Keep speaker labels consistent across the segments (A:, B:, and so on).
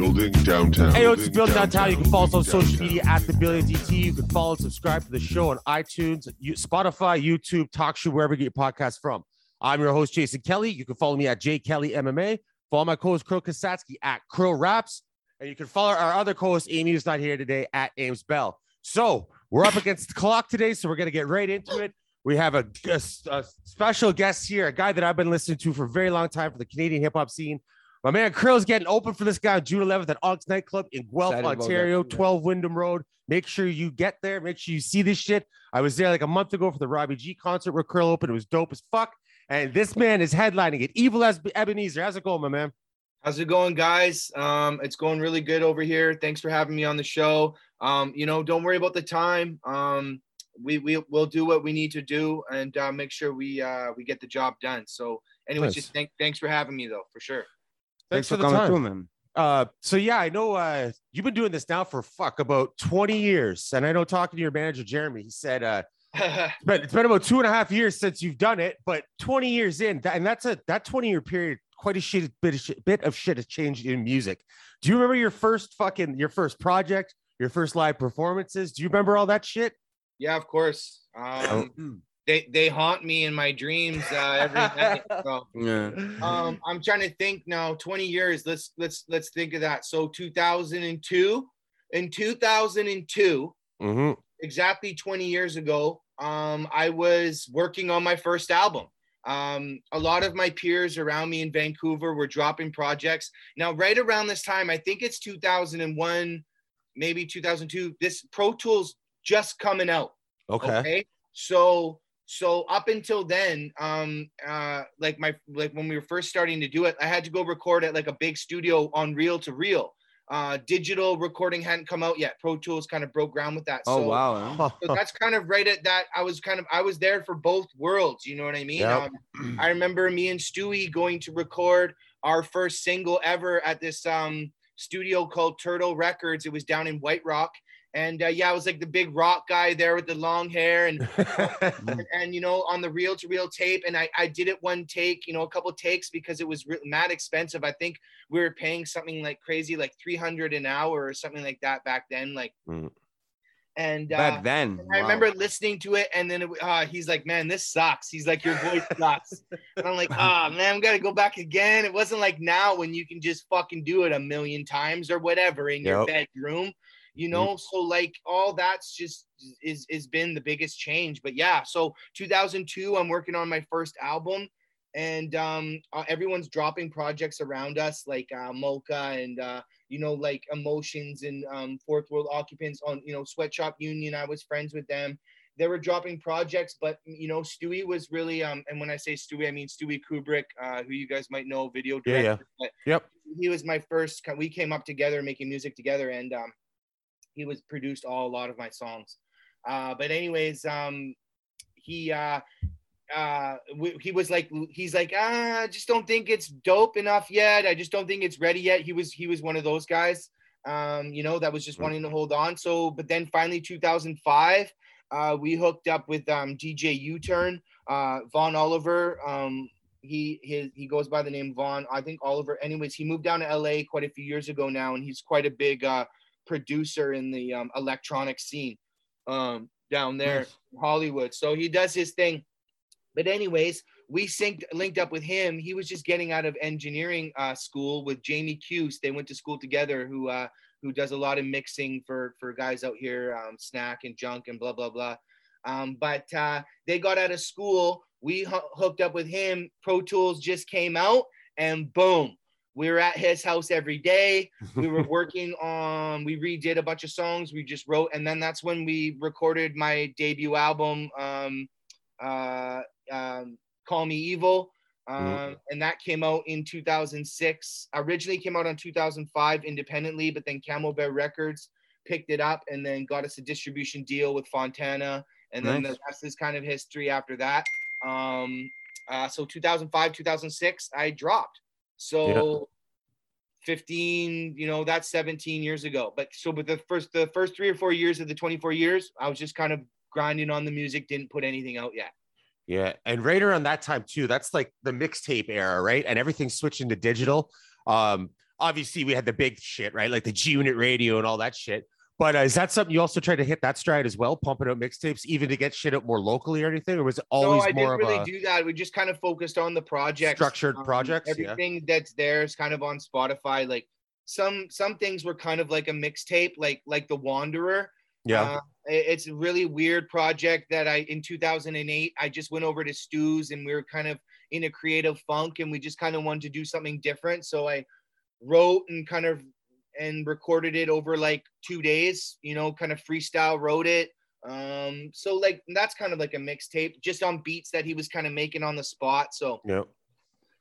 A: Building downtown.
B: Hey, yo, it's Building Downtown. You can follow us on social media at the Building DT. You can follow and subscribe to the show on iTunes, Spotify, YouTube, TalkShoe, wherever you get your podcast from. I'm your host, Jason Kelly. You can follow me at J Kelly MMA. Follow my co-host Kril Kasatskiy at Kril Raps, and you can follow our other co-host Amy, who's not here today, at Ames Bell. So we're up against the clock today, so we're gonna get right into it. We have a, a- a special guest here, a guy that I've been listening to for a very long time for the Canadian hip hop scene. My man Krill's getting open for this guy on June 11th at Onyx Nightclub in Guelph,
C: Excited
B: Ontario, 12 Wyndham Road. Make sure you get there. Make sure you see this shit. I was there like a month ago for the Robbie G concert where Krill opened. It was dope as fuck. And this man is headlining it. Evil as Ebenezer. How's it going, my man?
C: How's it going, guys? Um, it's going really good over here. Thanks for having me on the show. Um, you know, don't worry about the time. Um, we we will do what we need to do and uh, make sure we uh, we get the job done. So, anyways,
B: Nice.
C: just thank, thanks for having me though, for sure.
B: Thanks, for, the
D: coming
B: time.
D: through, man.
B: Uh, so yeah, I know uh, you've been doing this now for fuck about 20 years. And I know talking to your manager, Jeremy, he said uh, it's been, it's been about two and a half years since you've done it, but 20 years in, that, and that's a that 20 year period, quite a shit bit of shit, bit of shit has changed in music. Do you remember your first fucking your first project, your first live performances? Do you remember all that shit?
C: yeah, of course. Um, they they haunt me in my dreams uh, every night. So.
D: Yeah.
C: um i'm trying to think now 20 years let's let's let's think of that so 2002 in 2002
B: Mhm.
C: exactly 20 years ago um i was working on my first album um a lot of my peers around me in vancouver were dropping projects now right around this time i think it's 2001 maybe 2002 this pro tools just coming out
B: Okay.
C: so so up until then um uh like my like when we were first starting to do it i had to go record at like a big studio on reel to reel uh digital recording hadn't come out yet pro tools kind of broke ground with that
D: Oh
C: so,
D: wow. huh?
C: so that's kind of right at that i was kind of i was there for both worlds you know what i mean
B: Yep.
C: um, i remember me and stewie going to record our first single ever at this um studio called turtle records it was down in white rock and uh, yeah i was like the big rock guy there with the long hair and and, and, you know on the reel to reel tape and I, I did it one take you know a couple takes because it was re- mad expensive i think we were paying something like crazy like 300 an hour or something like that back then like
B: Mm.
C: and uh,
D: Back then.
C: I
D: wow.
C: remember listening to it, and then it, uh, he's like, "Man, this sucks." He's like, "Your voice sucks," and I'm like, "Ah, man, I'm gotta go back again." It wasn't like now when you can just fucking do it a million times or whatever in your bedroom, you know. So like all that's just is is been the biggest change. But yeah, so 2002, I'm working on my first album. And um, uh, everyone's dropping projects around us, like uh, Moka and uh, you know, like emotions and um, fourth world occupants on, you know, Sweatshop Union. I was friends with them. They were dropping projects, but you know, Stewie was really, um, and when I say Stewie, I mean Stewie Kubrick, uh, who you guys might know, video
B: Yeah,
C: director.
B: yeah.
C: But
B: Yep.
C: He was my first. We came up together making music together, and um, he was produced all a lot of my songs. Uh, but anyways, um, he uh, uh w- he was like he's like ah, I just don't think it's dope enough yet. I just don't think it's ready yet. He was he was one of those guys, um, you know, that was just wanting to hold on. So, but then finally, 2005, uh, we hooked up with um DJ U-Turn, uh, Vaughn Oliver. Um, he his he goes by the name Vaughn. I think Oliver. Anyways, he moved down to LA quite a few years ago now, and he's quite a big uh producer in the um, electronic scene um down there in Hollywood. So he does his thing. But anyways, we synced linked up with him. He was just getting out of engineering uh, school with Jamie Cuse. They went to school together. Who uh, who does a lot of mixing for for guys out here, um, Snak and Junk and blah blah blah. Um, but uh, they got out of school. We ho- hooked up with him. Pro Tools just came out, and boom, we were at his house every day. We were working on. We redid a bunch of songs. We just wrote, and then that's when we recorded my debut album. Um, uh, um, Call Me Evil. Um,
B: Mhm.
C: and that came out in 2006. Originally came out on 2005 independently, but then Camobear Records picked it up and then got us a distribution deal with Fontana. And then
D: Nice.
C: the rest is kind of history after that. Um, uh, so 2005, 2006, I dropped. So 15, you know, that's 17 years ago. But so with the first the first three or four years of the 24 years, I was just kind of grinding on the music, didn't put anything out yet.
B: Yeah, and right around that time too, that's like the mixtape era, right? And everything's switching to digital. Um, obviously we had the big shit, right? Like the G Unit radio and all that shit. But uh, is that something you also tried to hit that stride as well, pumping out mixtapes, even to get shit out more locally or anything, or was it always
C: no, I
B: more
C: didn't really do that. We just kind of focused on the projects,
B: structured
C: um,
B: projects? Yeah.
C: Everything that's there is kind of on Spotify. Like some some things were kind of like a mixtape, like like The Wanderer.
B: Yeah.
C: Uh, it- it's a really weird project that I in 2008 I just went over to Stu's and we were kind of in a creative funk and we just kind of wanted to do something different. So I wrote and kind of and recorded it over like two days, you know, kind of freestyle wrote it. Um, so like that's kind of like a mixtape just on beats that he was kind of making on the spot. So
B: yeah.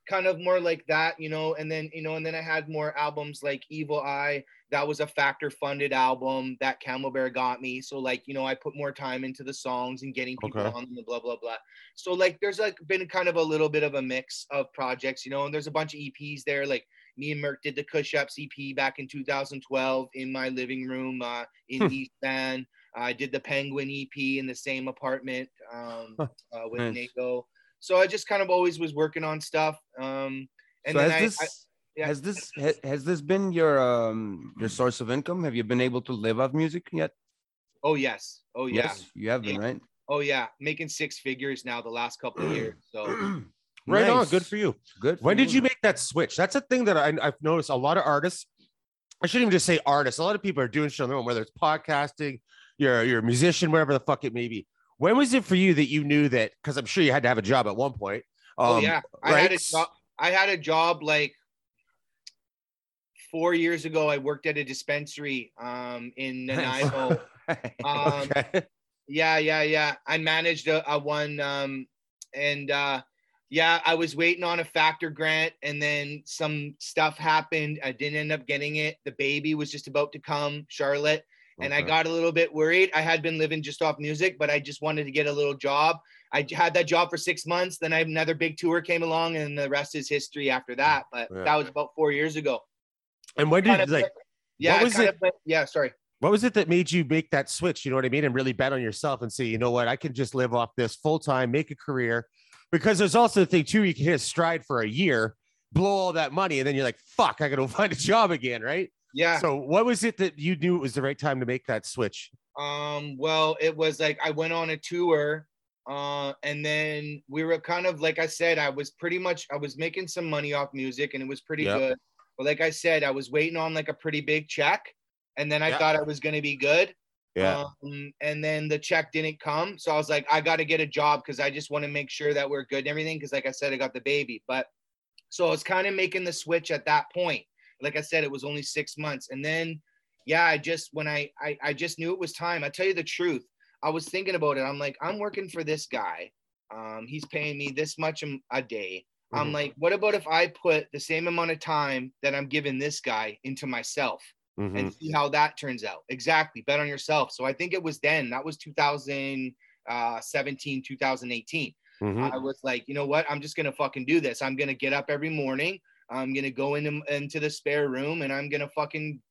C: kind of more like that, you know, and then you know, and then I had more albums like Evil Eye. That was a factor funded album that Camobear got me. So like, you know, I put more time into the songs and getting people
B: Okay.
C: on them and blah blah blah. So like there's like been kind of a little bit of a mix of projects, you know, and there's a bunch of EPs there. Like me and Merck did the Kush Up EP back in 2012 in my living room uh, in
B: Hmm.
C: East Van. I did the Penguin EP in the same apartment um,
B: Huh.
C: uh, with
D: Nice.
C: Nago. So I just kind of always was working on stuff. Um, and
D: so
C: then
D: has
C: I,
D: this
C: I, yeah.
D: has this ha- has this been your um your source of income? Have you been able to live off music yet?
C: oh yes, oh yeah,
D: Yes, you have been,
C: Yeah.
D: right?
C: oh yeah, making six figures now the last couple of years. So
B: Right on. Good for you.
D: Good. for
B: When did you make that switch? That's a thing that I, I've noticed a lot of artists. I shouldn't even just say artists. A lot of people are doing shit on their own, whether it's podcasting, you're you're a musician, whatever the fuck it may be. When was it for you that you knew that? Because I'm sure you had to have a job at one point.
C: oh
B: Um,
C: yeah, I had a job. I had a job like four years ago. I worked at a dispensary um, in Nanaimo. Um,
B: okay.
C: Yeah, yeah, yeah. I managed a, a one um and uh yeah, I was waiting on a factor grant and then some stuff happened. I didn't end up getting it. The baby was just about to come, Charlotte, and I got a little bit worried. I had been living just off music, but I just wanted to get a little job. I had that job for 6 months, then I another big tour came along and the rest is history after that, but
B: Yeah.
C: that was about 4 years ago.
B: And when
C: Kind
B: did
C: of
B: like
C: Yeah,
B: what was it-
C: of yeah, sorry.
B: what was it that made you make that switch? You know what I mean? And really bet on yourself and say, you know what, I can just live off this full time, make a career. Because there's also the thing too, you can hit a stride for a year, blow all that money, and then you're like, fuck, I gotta find a job again, right?
C: Yeah.
B: So what was it that you knew it was the right time to make that switch?
C: Um, well, it was like I went on a tour, uh, and then we were kind of like I said, I was pretty much I was making some money off music, and it was pretty
B: Yep.
C: good. But like I said, I was waiting on like a pretty big check, and then I
B: Yep.
C: thought I was gonna be good.
B: Yeah.
C: Um, and then the check didn't come, so I was like, I got to get a job because I just want to make sure that we're good and everything. Because like I said, I got the baby, but so I was kind of making the switch at that point. Like I said, it was only six months, and then yeah, I just when I, I I just knew it was time. I tell you the truth, I was thinking about it. I'm like, I'm working for this guy. Um, he's paying me this much a, day. I'm
B: Mhm.
C: like, what about if I put the same amount of time that I'm giving this guy into myself
B: Mhm.
C: and see how that turns out? Exactly. Bet on yourself. So I think it was then. That was 2017, 2018.
B: Mhm.
C: I was like, you know what? I'm just gonna fucking do this. I'm gonna get up every morning. I'm gonna go into into the spare room and I'm gonna fucking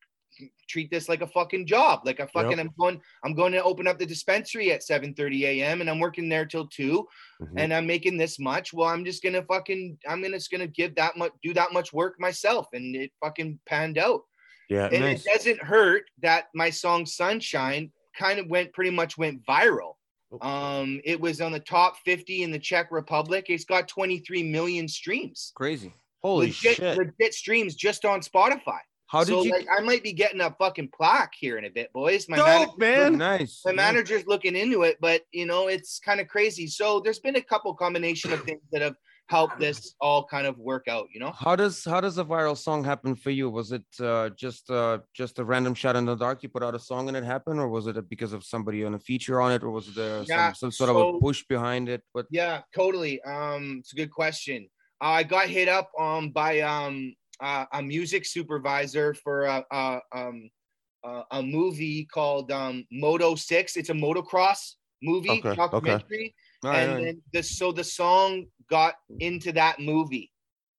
C: treat this like a fucking job. Like I fucking I'm going I'm going to open up the dispensary at 7:30 a.m. and I'm working there till 2
B: Mhm.
C: and I'm making this much. Well, I'm just gonna fucking I'm gonna just gonna give that much do that much work myself and it fucking panned out.
B: Yeah.
C: And
D: Nice.
C: it doesn't hurt that my song Sunshine kind of went pretty much went viral. Um, it was on the top 50 in the Czech Republic. It's got 23 million streams.
D: Crazy.
B: Holy
C: legit,
B: shit.
C: legit streams just on Spotify.
D: How did
C: so
D: you?
C: like I might be getting a fucking plaque here in a bit, boys. My
B: Dope,
C: manager-
B: man.
D: nice.
C: my manager's looking into it, but you know, it's kind of crazy. So there's been a couple combination of things that have help this all kind of work out. You know.
D: How does how does a viral song happen for you? Was it uh, just uh, just a random shot in the dark? You put out a song and it happened, or was it because of somebody on a feature on it, or was there
C: Yeah,
D: some, some sort of a push behind it? but
C: Yeah, totally. Um, it's a good question. I got hit up um by um uh, a music supervisor for a, a um uh, a movie called um Moto Six. It's a motocross movie
B: Okay, okay.
C: documentary,
D: All right,
C: and
D: right.
C: then the so the song got into that movie,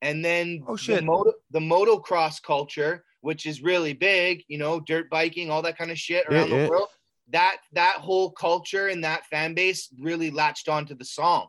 C: and then
D: Oh,
C: the
D: shit.
C: moto the motocross culture, which is really big, you know, dirt biking, all that kind of shit around
B: yeah.
C: the world. That that whole culture and that fan base really latched onto the song.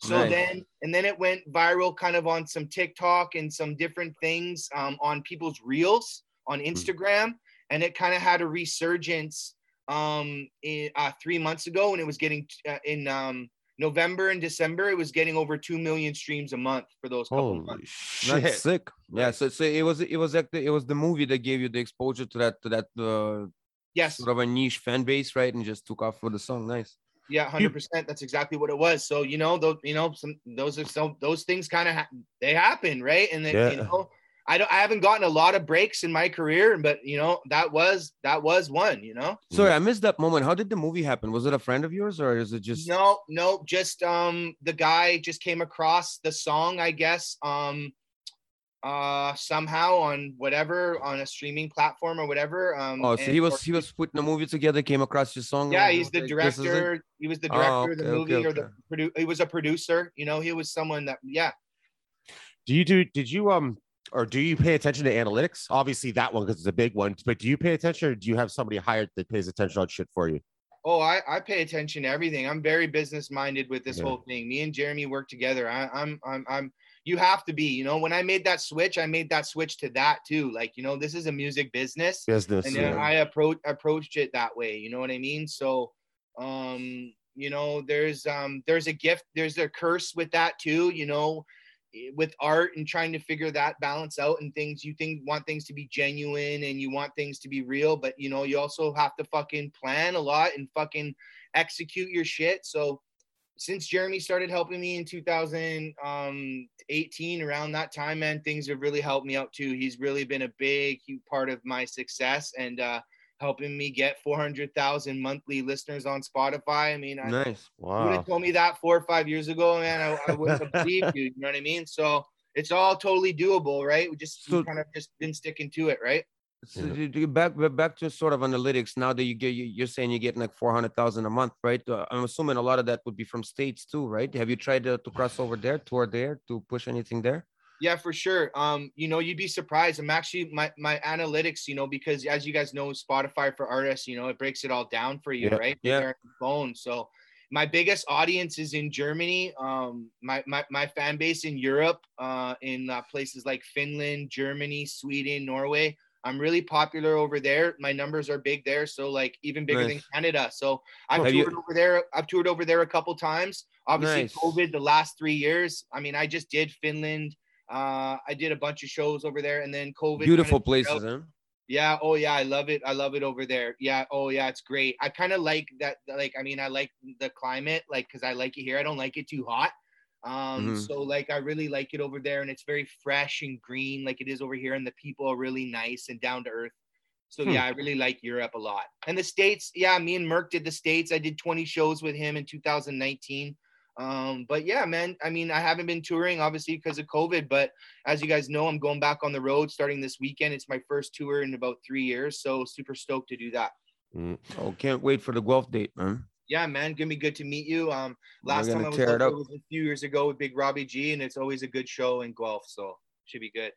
C: So then, and then it went viral kind of on some TikTok and some different things um, on people's reels on
D: Hmm.
C: Instagram. And it kind of had a resurgence um, in, uh, three months ago. And it was getting uh, in um, November and December, it was getting over 2 million streams a month for those couple
B: Holy
C: months.
B: shit!
D: That's sick. Yeah. So, so it was it was like the, it was the movie that gave you the exposure to that to that uh,
C: Yes.
D: sort of a niche fan base, right? And just took off for the song. Nice.
C: Yeah, hundred percent. That's exactly what it was. So you know, those you know, some those are some those things kind of ha- they happen, right? And then
B: Yeah.
C: you know, I don't, I haven't gotten a lot of breaks in my career, but you know, that was that was one. You know,
D: Sorry, I missed that moment. How did the movie happen? Was it a friend of yours, or is it just?
C: no, no, just um, the guy just came across the song, I guess, um, uh, somehow on whatever on a streaming platform or whatever. Um,
D: Oh, so
C: and-
D: he
C: or-
D: was he was putting a movie together, came across your song.
C: Yeah, he's the
D: like, "This is it?"
C: director. He was the
D: Oh,
C: director of the
D: okay, okay,
C: movie, or the
D: okay.
C: produ- He was a producer. You know, he was someone that, yeah.
B: Do you do? Did you um? Or do you pay attention to analytics? Obviously, that one because it's a big one. But do you pay attention, or do you have somebody hired that pays attention on shit for you?
C: Oh, I, I pay attention to everything. I'm very business minded with this
B: Yeah.
C: whole thing. Me and Jeremy work together. I, I'm I'm I'm you have to be, you know, when I made that switch, I made that switch to that too. Like, you know, this is a music business.
B: Business.
C: and
B: yeah.
C: I approach approached it that way. You know what I mean? So um, you know, there's um there's a gift, there's a curse with that too, you know, with art and trying to figure that balance out and things you think want things to be genuine and you want things to be real, but you know, you also have to fucking plan a lot and fucking execute your shit. So since Jeremy started helping me in 2018, around that time, man, things have really helped me out too. He's really been a big, huge part of my success and uh, helping me get 400,000 monthly listeners on Spotify. I mean, I,
D: Nice.
C: you would have told me that four or five years ago, man, I, I wouldn't have believed you. You know what I mean? So it's all totally doable, right? We just
D: So-
C: kind of just been sticking to it, right?
D: So
B: Yeah.
D: back back- to sort of analytics. Now that you get you- you're saying you're getting like four hundred thousand a month, right? Uh, I'm assuming a lot of that would be from states too, right? Have you tried to, to cross over there, tour there, to push anything there?
C: Yeah, for sure. Um, you know, you'd be surprised. I'm actually my my analytics, you know, because as you guys know, Spotify for artists, you know, it breaks it all down for you,
B: Yeah,
C: right?
D: yeah.
C: They're on your phone. So my biggest audience is in Germany. Um, my my, my fan base in Europe, uh, in uh, places like Finland, Germany, Sweden, Norway. I'm really popular over there. My numbers are big there, so like even bigger than Canada. So I've
D: Have you-
C: toured over there. I've toured over there a couple times. Obviously,
D: Nice.
C: COVID the last three years. I mean, I just did Finland. Uh, I did a bunch of shows over there, and then COVID.
D: Beautiful places, huh?
C: Yeah. Oh yeah, I love it. I love it over there. Yeah. Oh yeah, it's great. I kind of like that. Like, I mean, I like the climate, like, cause I like it here. I don't like it too hot. Um,
D: Mhm.
C: so like, I really like it over there, and it's very fresh and green, like it is over here, and the people are really nice and down to earth. So
B: Hmm.
C: yeah, I really like Europe a lot. And the states, yeah, me and Merck did the states. I did 20 shows with him in 2019. Um, but yeah, man, I mean, I haven't been touring obviously because of COVID, but as you guys know, I'm going back on the road starting this weekend. It's my first tour in about three years, so super stoked to do that.
B: Mm.
D: Oh, can't wait for the Guelph date, man.
C: Yeah, man, gonna be good to meet you. Um, last time I was
D: tear
C: out
D: it
C: there
D: up.
C: was a few years ago with Big Robbie G, and it's always a good show in Guelph, so should be good.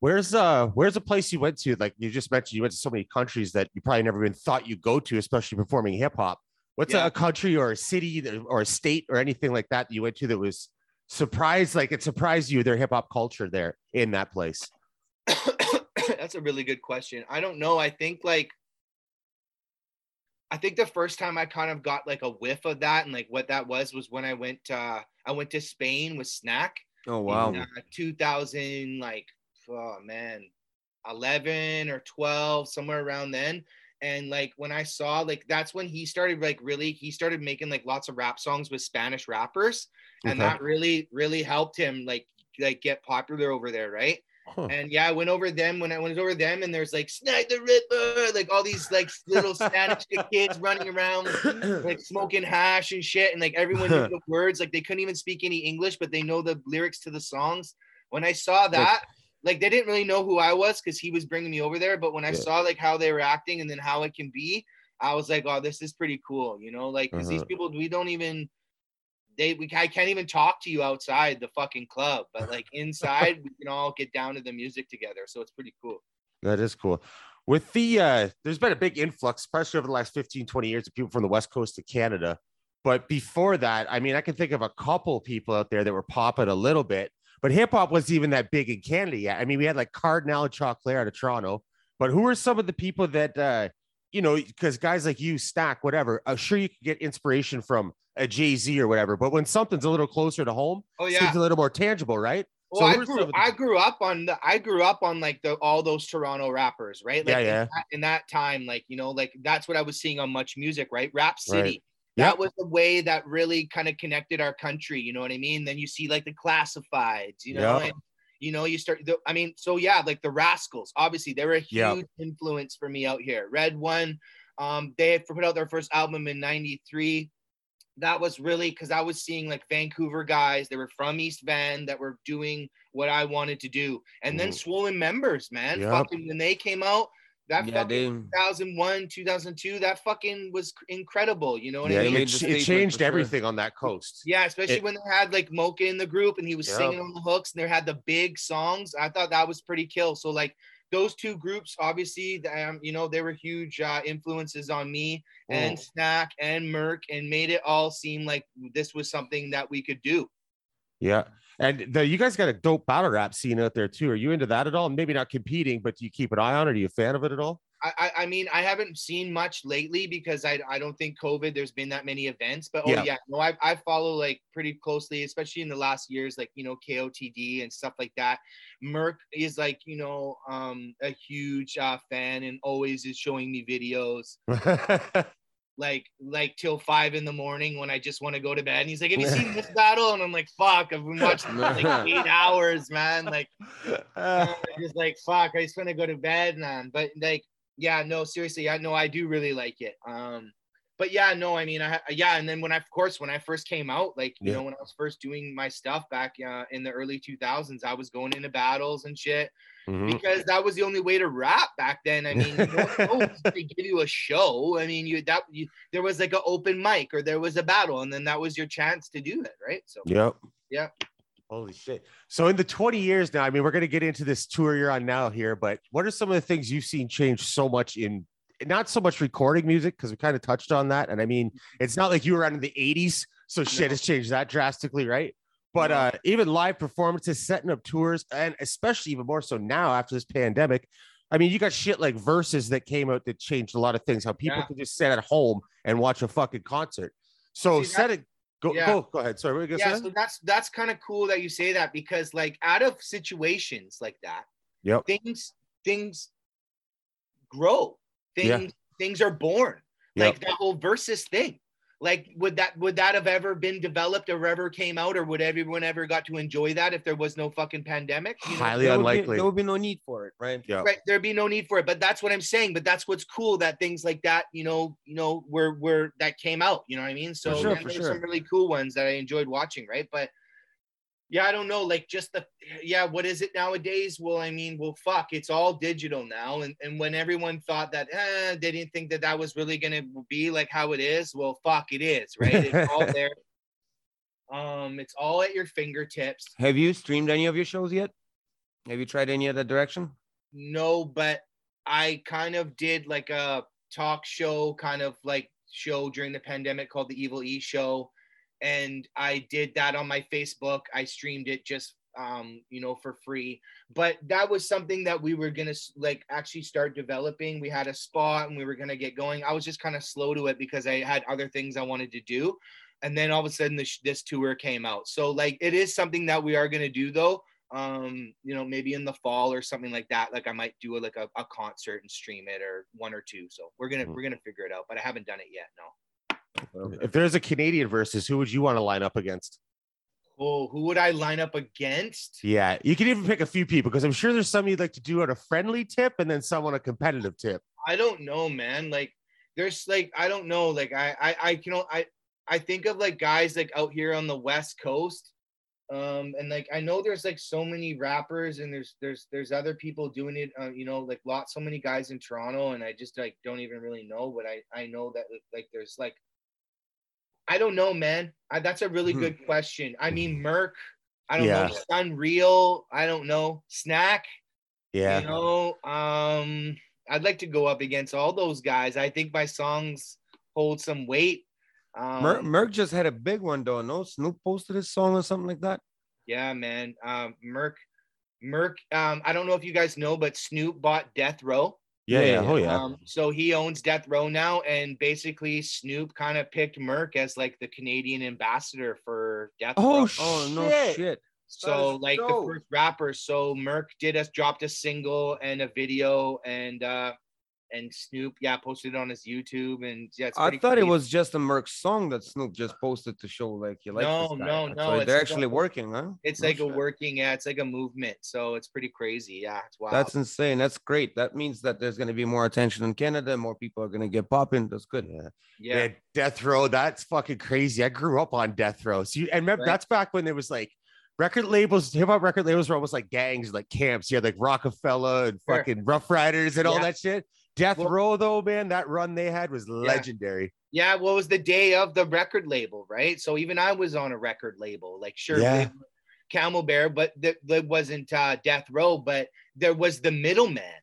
B: Where's uh where's a place you went to? Like you just mentioned, you went to so many countries that you probably never even thought you'd go to, especially performing hip hop. What's
C: Yeah.
B: a country or a city or a state or anything like that you went to that was surprised, like it surprised you their hip hop culture there in that place?
C: That's a really good question. I don't know. I think like I think the first time I kind of got like a whiff of that and like what that was was when I went uh I went to Spain with Snak
D: Oh wow.
C: in uh, 2000 like oh man 11 or 12 somewhere around then And like when I saw like that's when he started like really he started making like lots of rap songs with Spanish rappers, and
B: Okay.
C: that really really helped him like like get popular over there, right?
B: Huh.
C: And yeah, I went over them when I went over them, and there's like Snak the Ripper, like all these like little Spanish kids running around, like smoking hash and shit, and like everyone knew the words, like they couldn't even speak any English, but they know the lyrics to the songs. When I saw that, like they didn't really know who I was because he was bringing me over there, but when I
B: Yeah.
C: saw like how they were acting and then how it can be, I was like, oh, this is pretty cool, you know, like because these
B: Uh-huh.
C: people we don't even they we I can't even talk to you outside the fucking club, but like inside we can all get down to the music together. So it's pretty cool.
B: That is cool. With the uh there's been a big influx, especially over the last 15, 20 years of people from the west coast to Canada. But before that, I mean, I can think of a couple people out there that were popping a little bit, but hip hop wasn't even that big in Canada yet. I mean, we had like Kardinal and Choclair out of Toronto, but who are some of the people that uh you know, because guys like you, Stack, whatever, I'm sure you could get inspiration from a Jay Z or whatever. But when something's a little closer to home,
C: Oh yeah.
B: it's a little more tangible, right?
C: Well,
B: So
C: I
B: who are some
C: grew,
B: the-
C: I grew up on the I grew up on like the all those Toronto rappers, right? Like
B: Yeah,
C: in
B: yeah.
C: that- In that, time, like you know, like that's what I was seeing on Much Music, right? Rap City.
B: Right.
C: That was the way that really kind of connected our country. You know what I mean? Then you see like the classifieds, you know,
B: Yeah.
C: and you know, you start. The, I mean, so yeah, like the Rascalz. Obviously, they were a huge influence for me out here. Red One, um, they had put out their first album in '93 that was really because I was seeing like Vancouver guys that were from East Van that were doing what I wanted to do. And then
B: Mhm.
C: Swollen Members, man.
B: Yep.
C: Fucking when they came out, that
D: Yeah,
C: fucking
D: they
C: 2001, 2002, that fucking was incredible. You know what
B: yeah,
C: I
B: it,
C: mean?
D: made the
B: ch- it changed
D: for sure.
B: everything on that coast.
C: Yeah, especially
B: It-
C: when they had like Moka in the group and he was
B: Yeah.
C: singing on the hooks and they had the big songs. I thought that was pretty kill. So like those two groups, obviously, um, you know, they were huge uh, influences on me and
B: Mm.
C: Snak and Merc and made it all seem like this was something that we could do.
B: Yeah. And the, you guys got a dope battle rap scene out there too. Are you into that at all? Maybe not competing, but do you keep an eye on it? Are you a fan of it at all?
C: I, I, mean, I haven't seen much lately because I, I don't think COVID, there's been that many events, but oh
B: Yeah.
C: yeah, no, I, I follow like pretty closely, especially in the last years, like, you know, KOTD and stuff like that. Merc is like, you know, um, a huge uh, fan and always is showing me videos like, like till five in the morning when I just want to go to bed. And he's like, have you seen this battle? And I'm like, fuck, I've been watching like eight hours, man. Like, just like fuck i just want to go to bed man but like yeah no seriously i know i do really like it um but yeah no i mean i yeah and then when i of course when i first came out like you
B: Yeah.
C: know when i was first doing my stuff back uh, in the early 2000s i was going into battles and shit
B: mhm.
C: because that was the only way to rap back then i mean no, no one was gonna give you a show i mean you that you, there was like an open mic or there was a battle and then that was your chance to do it right so
B: Yep.
C: Yeah.
B: Holy shit. So in the 20 years now, I mean, we're going to get into this tour you're on now here, but what are some of the things you've seen change so much in not so much recording music because we kind of touched on that. And I mean, it's not like you were around in the 80s, so shit
C: No.
B: has changed that drastically, right? But uh even live performances, setting up tours, and especially even more so now after this pandemic. I mean, you got shit like Verzuz that came out that changed a lot of things. How people
C: Yeah.
B: can just sit at home and watch a fucking concert. So
C: See,
B: set it. Go,
C: yeah.
B: go, go ahead. Sorry, what were you gonna
C: yeah
B: say?
C: so that's that's kind of cool that you say that because like out of situations like that
B: Yep.
C: things things grow things
B: Yeah.
C: things are born
B: Yep.
C: like that whole Verzuz thing like would that would that have ever been developed or ever came out or would everyone ever got to enjoy that if there was no fucking pandemic you know?
B: Highly
D: there would be-
B: unlikely.
D: there would be no need for it, right?
B: Yeah.
C: right there'd be no need for it but that's what i'm saying but that's what's cool that things like that you know you know were were that came out you know what i mean so
B: for
C: sure,
B: for sure.
C: some really cool ones that i enjoyed watching right but yeah i don't know like just the yeah what is it nowadays well i mean well fuck it's all digital now and, and when everyone thought that eh, they didn't think that that was really gonna be like how it is well fuck it is right it's all there um it's all at your fingertips
D: Have you streamed any of your shows yet? Have you tried any other direction?
C: No, but I kind of did like a talk show kind of like show during the pandemic called the Evil E Show. And I did that on my Facebook. I streamed it just um, you know, for free. But that was something that we were gonna like actually start developing. We had a spot and we were gonna get going. I was just kind of slow to it because I had other things I wanted to do. And then all of a sudden this, this tour came out. So like it is something that we are gonna do though um, you know, maybe in the fall or something like that. Like I might do a, like a, a concert and stream it or one or two. So we're gonna
B: Mhm.
C: we're gonna figure it out, but I haven't done it yet. No.
B: If there's a Canadian Verzuz, who would you want to line up against?
C: Oh, who would I line up against?
B: Yeah, you can even pick a few people because I'm sure there's some you'd like to do on a friendly tip and then some on a competitive tip.
C: I don't know, man. Like there's like I don't know. Like I I I can o- I I think of like guys like out here on the west coast. Um and like I know there's like so many rappers and there's there's there's other people doing it uh, you know like lots so many guys in Toronto and I just like don't even really know but I I know that like there's like I don't know man I, that's a really
D: Hmm.
C: good question I mean Merc I don't
B: Yeah.
C: know Unreal I don't know Snak
B: Yeah,
C: you know, um, I'd like to go up against all those guys. I think my songs hold some weight. Um,
D: Merc, Merc just had a big one though. No, Snoop posted his song or something like that.
C: yeah, man. Um, Merc, Merc. Um, I don't know if you guys know, but Snoop bought Death Row.
B: Yeah, yeah.
D: Yeah,
B: Oh yeah.
C: Um, so he owns Death Row now, and basically Snoop kind of picked Merc as like the Canadian ambassador for Death
B: Oh,
C: Row.
B: sh-
D: Oh no
B: Shit.
D: shit.
C: So
D: is
C: like the first rapper. So Merc did us dropped a single and a video and uh and Snoop yeah posted it on his YouTube and yeah
D: I
C: pretty
D: thought it was just a Merc song that Snoop just posted to show like you like
C: No,
D: this guy.
C: no,
D: So
C: no,
D: they're
C: like
D: actually
C: a-
D: working, huh?
C: it's
D: No
C: like a working yeah it's like a movement so it's pretty crazy yeah it's wild.
D: That's insane. That's great. That means that there's going to be more attention in Canada. More people are going to get popping. That's good.
B: Yeah.
C: yeah
B: Man, Death Row, that's fucking crazy. I grew up on Death Row. So you, and remember,
C: Right.
B: that's back when there was like record labels, hip hop record labels were almost like gangs, like camps. You had like Roc-A-Fella and
C: Sure.
B: fucking Ruff Ryders and all that shit. Death
C: Well-
B: Row, though, man, that run they had was legendary.
C: yeah what was the day of the record label right so even I was on a record label like sure
B: Yeah.
C: Camobear but th- there wasn't uh Death Row but there was the middleman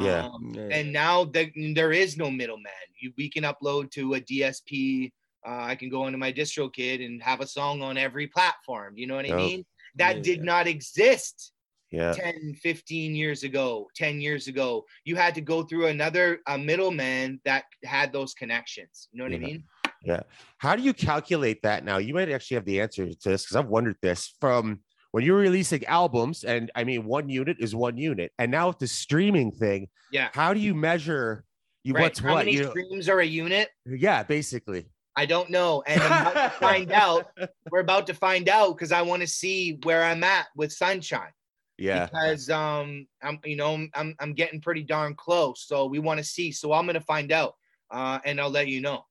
B: Yeah.
C: Um,
D: Yeah.
C: and now the, there is no middleman. You, we can upload to a DSP. Uh, I can go into my DistroKid and have a song on every platform. You know what I
B: Yep.
C: mean? That
D: Yeah.
C: did not exist
B: Yeah.
C: 10, 15 years ago, 10 years ago. You had to go through another a middleman that had those connections. You know what I mean? Yeah.
B: How do you calculate that now? You might actually have the answer to this because I've wondered this from when you're releasing albums. And I mean, one unit is one unit. And now with the streaming thing,
C: Yeah.
B: how do you measure you
C: Right.
B: what's
C: How
B: what?
C: many
B: You
C: streams are a unit?
B: yeah, basically.
C: I don't know. And I'm about to find out. We're about to find out because I want to see where I'm at with Sunshine.
B: Yeah.
C: because um I'm you know I'm I'm getting pretty darn close. So we want to see. So I'm gonna find out, uh, and I'll let you know.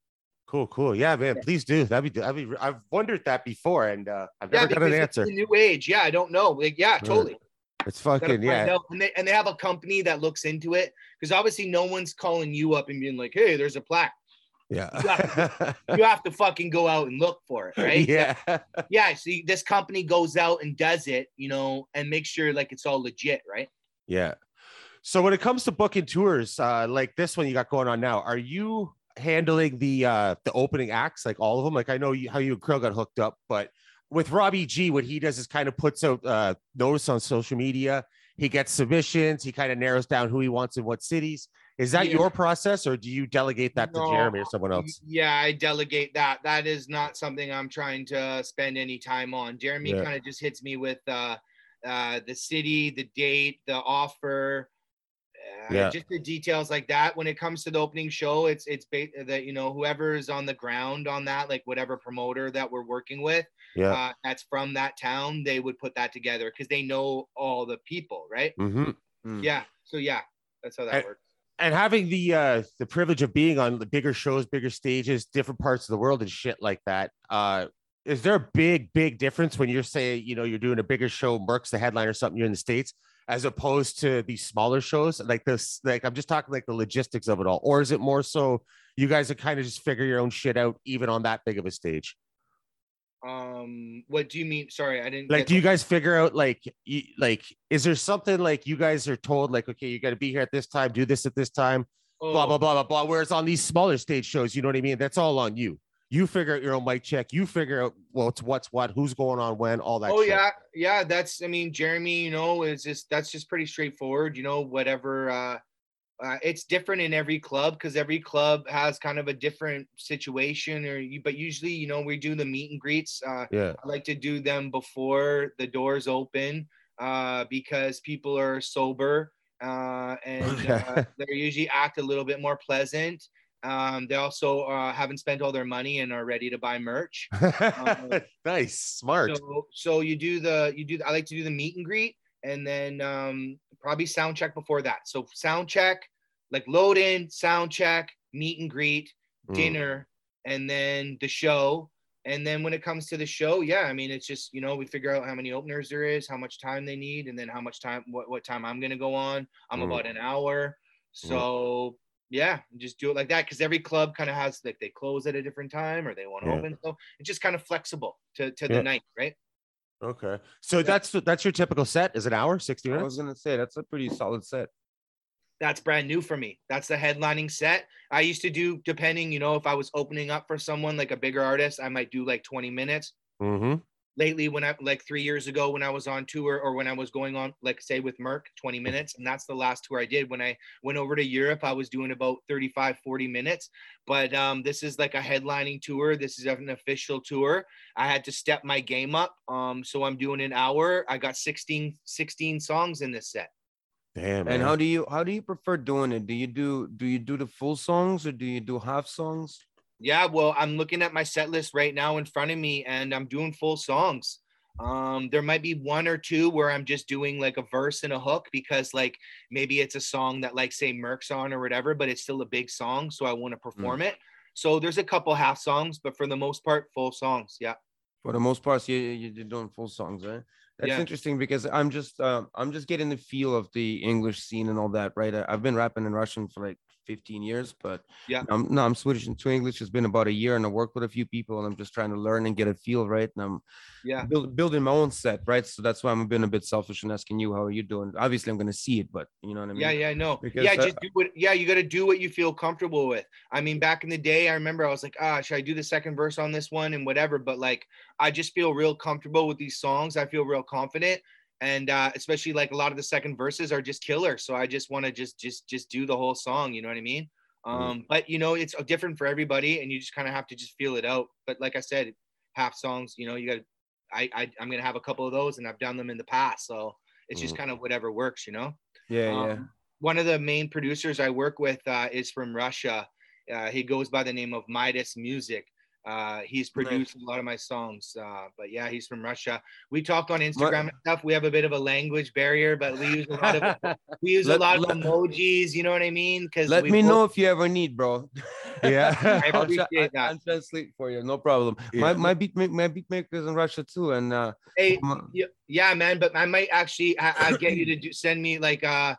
B: Cool, cool. Yeah, man. Please do. That'd be. That'd be. I've wondered that before, and uh, I've
C: Yeah,
B: never got an answer.
C: the new age. Yeah, I don't know. Like, yeah, totally.
B: It's fucking yeah.
C: out. And they and they have a company that looks into it because obviously no one's calling you up and being like, hey, there's a plaque.
B: Yeah.
C: You have to fucking go out and look for it, right?
B: yeah.
C: Yeah. See, this company goes out and does it, you know, and make sure like it's all legit, right?
B: Yeah. So when it comes to booking tours, uh, like this one you got going on now, are you handling the uh the opening acts, like all of them? Like I know you, how you and Krill got hooked up, but with Robbie G, what he does is kind of puts out uh notice on social media. He gets submissions. He kind of narrows down who he wants in what cities. Is that
C: Yeah.
B: your process, or do you delegate that to Jeremy or someone else?
C: Yeah, I delegate that. That is not something I'm trying to spend any time on. Jeremy
B: Yeah.
C: kind of just hits me with uh, uh, the city, the date, the offer, uh,
B: Yeah.
C: just the details like that. When it comes to the opening show, it's it's ba- that you know whoever is on the ground on that, like whatever promoter that we're working with,
B: Yeah.
C: uh, that's from that town, they would put that together because they know all the people, right?
B: hmm
D: Mm.
C: Yeah. So yeah, that's how that
B: And-
C: works.
B: And having the uh the privilege of being on the bigger shows bigger stages different parts of the world and shit like that uh is there a big big difference when you're saying you know you're doing a bigger show merck's the headline or something you're in the states as opposed to these smaller shows? Like this like i'm just talking like the logistics of it all or is it more so you guys are kind of just figure your own shit out even on that big of a stage
C: Um, what do you mean? Sorry, I didn't
B: like do you guys figure out like you, like is there something like you guys are told like okay you got to be here at this time do this at this time blah
C: Oh.
B: blah blah blah blah. Whereas on these smaller stage shows, you know what I mean? That's all on you. You figure out your own mic check. You figure out well it's what's what, who's going on when, all that.
C: oh
B: shit.
C: yeah yeah that's i mean jeremy you know is just that's just pretty straightforward you know whatever uh, uh it's different in every club because every club has kind of a different situation or you but usually you know we do the meet and greets uh
B: yeah,
C: i like to do them before the doors open uh, because people are sober uh, and uh, they usually act a little bit more pleasant. Um, they also uh, haven't spent all their money and are ready to buy merch.
B: nice, smart.
C: So, so you do the you do. I like to do the meet and greet, and then um, probably sound check before that. So sound check, like load in, sound check, meet and greet,
B: Mm.
C: dinner, and then the show. And then when it comes to the show, yeah, I mean, it's just you know we figure out how many openers there is, how much time they need, and then how much time, what what time I'm gonna go on. I'm
B: Mm.
C: about an hour, so yeah, just do it like that because every club kind of has like they close at a different time or they want to
B: Yeah.
C: open, so it's just kind of flexible to to
B: Yeah.
C: the night, right?
B: Okay, so that's that's your typical set. Is it an hour, sixty minutes?
D: I was gonna say that's a pretty solid set.
C: that's brand new for me. That's the headlining set. I used to do, depending, you know, if I was opening up for someone like a bigger artist, I might do like 20 minutes.
B: Mm-hmm.
C: Lately, when I like three years ago, when I was on tour or when I was going on, like say with Merck, 20 minutes. And that's the last tour I did. When I went over to Europe, I was doing about 35, 40 minutes. But um, this is like a headlining tour. This is an official tour. I had to step my game up. Um, so I'm doing an hour. I got 16, 16 songs in this set.
B: Damn.
D: And
B: man.
D: how do you how do you prefer doing it? Do you do do you do the full songs or do you do half songs?
C: Yeah, well, I'm looking at my set list right now in front of me and I'm doing full songs. Um, there might be one or two where I'm just doing like a verse and a hook because like maybe it's a song that like say Merck's on or whatever, but it's still a big song, so I want to perform it. So there's a couple half songs, but for the most part, full songs. Yeah.
D: For the most part, you you- you're doing full songs, right? That's
C: Yeah.
D: interesting because I'm just um I'm just getting the feel of the English scene and all that, right? I, I've been rapping in Russian for like 15 years, but
C: Yeah.
D: I'm no, I'm switching to English. It's been about a year, and I work with a few people, and I'm just trying to learn and get a feel, right? And I'm
C: Yeah.
D: build, building my own set, right? So that's why I'm being a bit selfish and asking you how are you doing. Obviously, I'm gonna see it, but you know what I mean?
C: Yeah, yeah, no.
D: Because,
C: yeah, just do what yeah, you gotta do what you feel comfortable with. I mean, back in the day, I remember I was like, ah, should I do the second verse on this one and whatever? But like I just feel real comfortable with these songs. I feel real confident. And uh, especially like a lot of the second verses are just killer. So I just want to just just just do the whole song, you know what I mean? Um, but you know, it's different for everybody, and you just kind of have to just feel it out. But like I said, half songs, you know, you got I, I I'm gonna have a couple of those and I've done them in the past. So it's just
B: Mhm.
C: kind of whatever works, you know.
D: yeah, yeah.
C: Um, one of the main producers I work with uh, is from Russia. Uh, he goes by the name of Midas Music. Uh, he's produced a lot of my songs, uh, but yeah, he's from Russia. We talk on Instagram and stuff. We have a bit of a language barrier, but we use a lot of we use
D: Let-
C: a lot of
D: let-
C: emojis. You know what I mean? Because
D: Let me know if you ever need, bro.
B: Yeah.
C: I
D: I'll, tra-
C: appreciate that.
D: I'll translate for you, no problem.
B: Yeah.
D: My my beat my beat makers in Russia too, and uh,
C: Hey, yeah, yeah, man. But I might actually I, I get you to do, send me like uh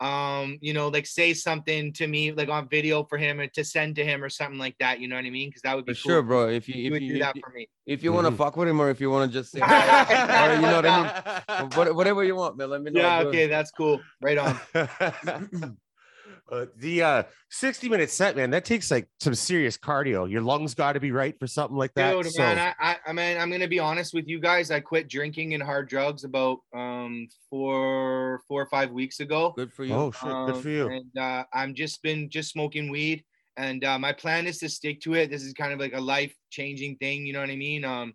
C: um you know like say something to me like on video for him or to send to him or something like that. You know what I mean? Because that would be cool.
D: sure, bro. If you
C: You
D: if
C: would
D: you
C: do that for me.
D: if you want to
B: Mhm.
D: fuck with him or if you want to just say, hi, or you know what I mean, whatever you want, man. Let me know.
C: Yeah,
D: I'll do it.
C: okay, that's cool. Right on.
B: Uh, the uh 60 minute set, man, that takes like some serious cardio. Your lungs got to be right for something like that.
C: Dude,
B: so,
C: man, I, I, I mean, I'm gonna be honest with you guys. I quit drinking and hard drugs about um four, four or five weeks ago.
D: Good for you.
B: oh, shit, good
C: Um,
B: for you.
C: And uh, I'm just been just smoking weed, and uh, my plan is to stick to it. This is kind of like a life changing thing. You know what I mean? Um,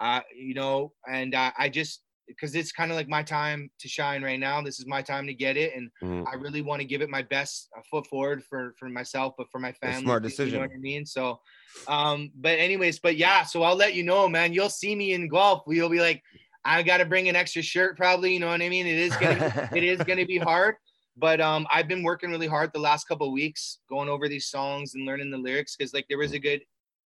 C: uh, you know, and uh, I just because it's kind of like my time to shine right now. This is my time to get it, and
B: Mhm.
C: I really want to give it my best uh, foot forward for for myself, but for my family.
D: smart
C: too, You know what I mean? So, um, but anyways, but yeah. So I'll let you know, man. You'll see me in Guelph. You'll be like, I got to bring an extra shirt, probably. You know what I mean? It is gonna it is gonna be hard. But um, I've been working really hard the last couple of weeks, going over these songs and learning the lyrics because like there was a good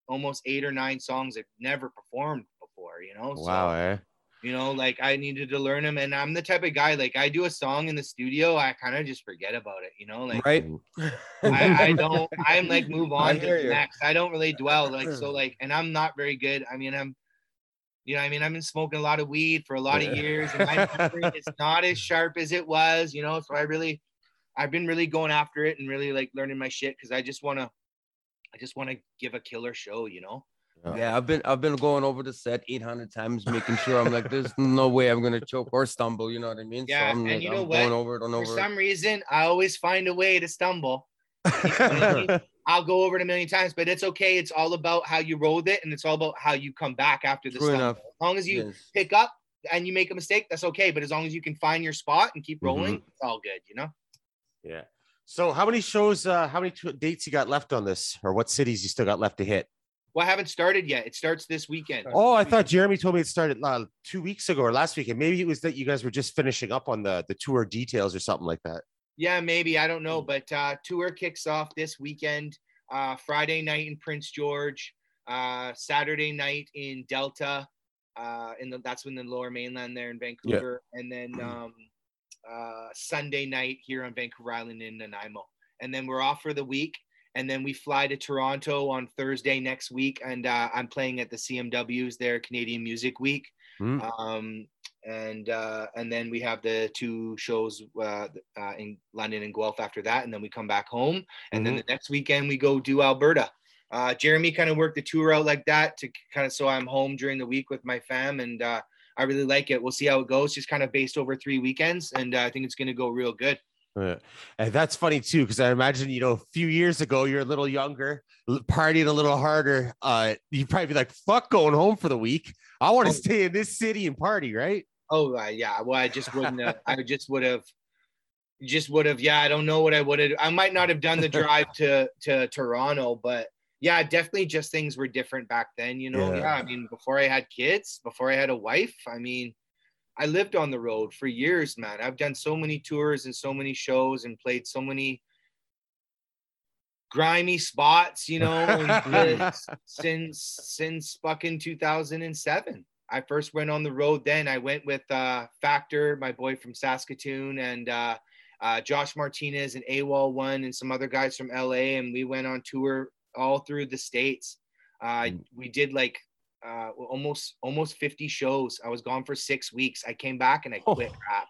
C: almost eight or nine songs I've never performed before. You know?
B: Wow,
C: So,
B: eh?
C: You know, like I needed to learn them, and I'm the type of guy like I do a song in the studio, I kind of just forget about it. You know, like
D: right?
C: I, I don't. I'm like move on to the next. I don't really dwell like so like, and I'm not very good. I mean, I'm, you know, I mean, I've been smoking a lot of weed for a lot of years, and my memory is not as sharp as it was. You know, so I really, I've been really going after it and really like learning my shit because I just want to, I just want to give a killer show. You know.
D: Yeah, I've been I've been going over the set 800 times, making sure I'm like, there's no way I'm gonna choke or stumble. You know what I mean?
C: Yeah,
D: so I'm,
C: and
D: like,
C: you know
D: I'm
C: what?
D: going over it
C: For
D: over. it.
C: some reason, I always find a way to stumble. I'll go over it a million times, but it's okay. It's all about how you roll with it, and it's all about how you come back after the
D: True
C: stumble.
D: enough.
C: As long as you
D: Yes.
C: pick up and you make a mistake, that's okay. But as long as you can find your spot and keep rolling, it's all good, you know.
B: Yeah. So how many shows, uh, how many dates you got left on this, or what cities you still got left to hit?
C: Well, I haven't started yet. It starts this weekend.
B: Oh, I thought Jeremy told me it started uh, two weeks ago or last weekend. Maybe it was that you guys were just finishing up on the the tour details or something like that.
C: Yeah, maybe I don't know, but uh, tour kicks off this weekend. Uh, Friday night in Prince George, uh, Saturday night in Delta, uh, in the that's when the Lower Mainland there in Vancouver, yeah. and then um, uh, Sunday night here on Vancouver Island in Nanaimo, and then we're off for the week, and then we fly to Toronto on Thursday next week, and uh, I'm playing at the CMWs there, Canadian Music Week.
B: Hmm.
C: Um, and uh, and then we have the two shows uh, uh, in London and Guelph after that, and then we come back home, and then the next weekend we go do Alberta. Uh, Jeremy kind of worked the tour out like that to kind of so I'm home during the week with my fam, and uh, I really like it. We'll see how it goes. Just kind of based over three weekends, and uh, I think it's going to go real good.
B: Yeah. And that's funny too, because I imagine, you know, a few years ago, you're a little younger, partying a little harder. Uh, you'd probably be like, fuck going home for the week. I want to
C: Oh.
B: stay in this city and party, right?
C: Oh uh, yeah, well I just wouldn't. Have, I just would have, just would have. Yeah, I don't know what I would have. I might not have done the drive to to Toronto, but yeah, definitely just things were different back then. You know,
B: Yeah.
C: yeah. I mean, before I had kids, before I had a wife, I mean, I lived on the road for years, man. I've done so many tours and so many shows and played so many grimy spots, you know, since since fucking 2007. I first went on the road then. I went with uh, Factor, my boy from Saskatoon, and uh, uh, Josh Martinez and AWOL One and some other guys from LA, and we went on tour all through the states. Uh, we did like uh, almost almost 50 shows. I was gone for six weeks. I came back and I quit rap.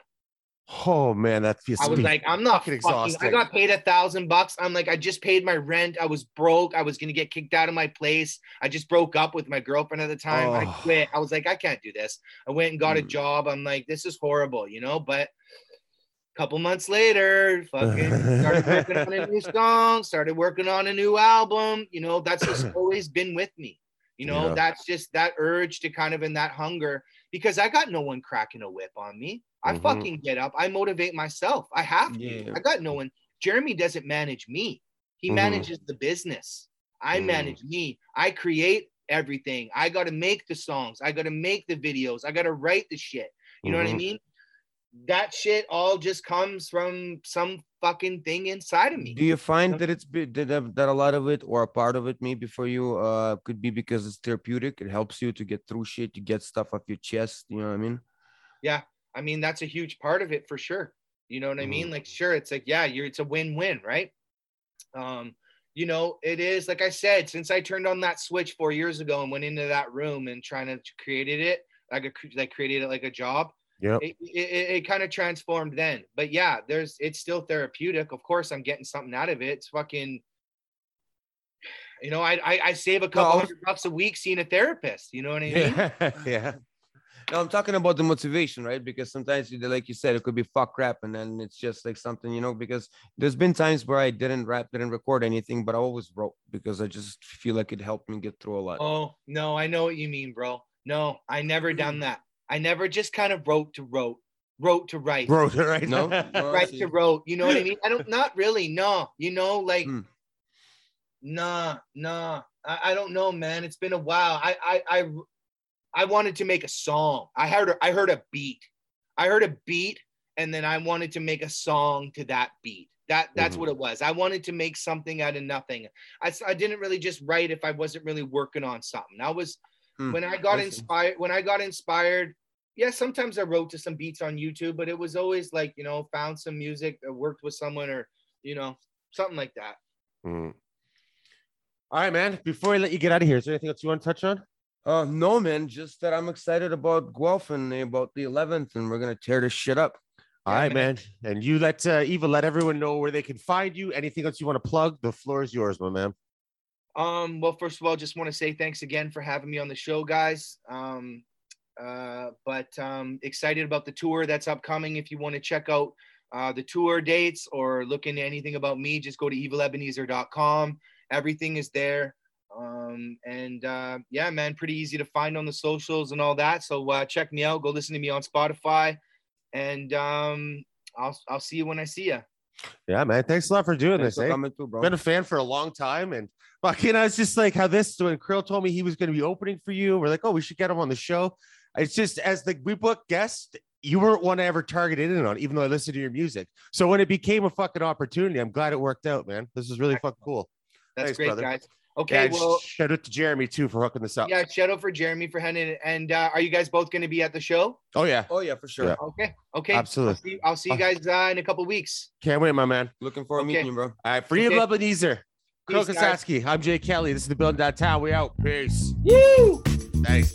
B: Oh man, that feels.
C: I was like, I'm not
B: fucking
C: fucking. I got paid a thousand bucks. I'm like, I just paid my rent. I was broke. I was gonna get kicked out of my place. I just broke up with my girlfriend at the time. I
B: Oh.
C: quit. I was like, I can't do this. I went and got a
B: Mm.
C: job. I'm like, this is horrible, you know. But a couple months later, fucking started working on a new song. Started working on a new album. You know, that's just always been with me. You know,
B: Yeah.
C: that's just that urge to kind of in that hunger because I got no one cracking a whip on me. I
B: Mhm.
C: fucking get up. I motivate myself. I have to. I got no one. Jeremy doesn't manage me. He
B: Mhm.
C: manages the business. I
B: Mm.
C: manage me. I create everything. I got to make the songs. I got to make the videos. I got to write the shit. You know what I
B: Mhm.
C: mean? That shit all just comes from some fucking thing inside of me.
D: Do you find that it's that, a lot of it or a part of it maybe for you uh could be because it's therapeutic? It helps you to get through shit, you get stuff off your chest. You know what I mean? Yeah.
C: I mean, that's a huge part of it for sure. You know what I mean? Like, sure, it's like, yeah, you're it's a win-win, right? Um, you know, it is like I said, since I turned on that switch four years ago and went into that room and trying to created it, like a like created it like a job.
B: Yep.
C: It, it, it kind of transformed then. But yeah, there's it's still therapeutic. Of course, I'm getting something out of it. It's fucking you know, I I, I save a couple
D: was-
C: hundred bucks a week seeing a therapist. You know what I mean?
B: Yeah. yeah.
D: No, I'm talking about the motivation, right? Because sometimes, you- like you said, it could be fuck rap, and then it's just like something, you know. Because there's been times where I didn't rap, didn't record anything, but I always wrote because I just feel like it helped me get through a lot.
C: Oh no, I know what you mean, bro. No, I never
B: Mm.
C: done that. I never just kind of wrote to wrote, wrote to write,
B: Bro, right?
D: No, no,
C: write to wrote. You know what I mean? I don't, not really. No, you know, like,
D: Hmm.
C: nah, nah. I, I don't know, man. It's been a while. I, I, I, I wanted to make a song. I heard, a, I heard a beat. I heard a beat, and then I wanted to make a song to that beat. That that's
B: Mhm.
C: what it was. I wanted to make something out of nothing. I, I didn't really just write if I wasn't really working on something. I was
D: Hmm,
C: when I got
D: I
C: inspired. When I got inspired, yeah, sometimes I wrote to some beats on YouTube, but it was always like you know, found some music, uh, worked with someone, or you know, something like that.
B: Mm. All right, man. Before I let you get out of here, is there anything else you want to touch on?
D: Uh, no, man. Just that I'm excited about Guelph and about the 11th, and we're gonna tear this shit up.
B: All
C: Yeah,
B: right,
C: man.
B: man. And you let uh, Eva let everyone know where they can find you. Anything else you want to plug? The floor is yours, my man.
C: Um, well, first of all, just want to say thanks again for having me on the show, guys. Um, uh, but um, excited about the tour that's upcoming. If you want to check out uh, the tour dates or look into anything about me, just go to evilebenezer.com. Everything is there. Um, and uh, yeah, man, pretty easy to find on the socials and all that. So uh, check me out. Go listen to me on Spotify, and um, I'll I'll see you when I see you.
B: Yeah, man. Thanks a lot for doing
D: Thanks
B: this.
D: for
B: Eh?
D: coming through, bro.
B: Been a fan for a long time, and fucking, I was just like, how this when Kril told me he was going to be opening for you, we're like, oh, we should get him on the show. It's just as the we book guest, you weren't one I ever targeted in on, even though I listened to your music. So when it became a fucking opportunity, I'm glad it worked out, man. This is really fucking cool.
C: That's
B: Thanks,
C: great,
B: brother.
C: guys. Okay,
B: Yeah,
C: well,
B: shout out to Jeremy too for hooking this up.
C: yeah, shout out for Jeremy for handing it. And uh, are you guys both going to be at the show?
B: Oh yeah,
D: oh yeah, for sure.
B: Yeah.
C: Okay, okay,
B: Absolutely.
C: I'll see, I'll see you guys uh, in a couple weeks.
B: can't wait, my man.
D: Looking forward to meeting you, bro.
B: All right, free
C: Okay.
B: of Lebanese. Kril
C: Peace, guys.
B: I'm Jay Kelly. This is the building downtown. We out. Peace.
C: Woo!
B: Thanks.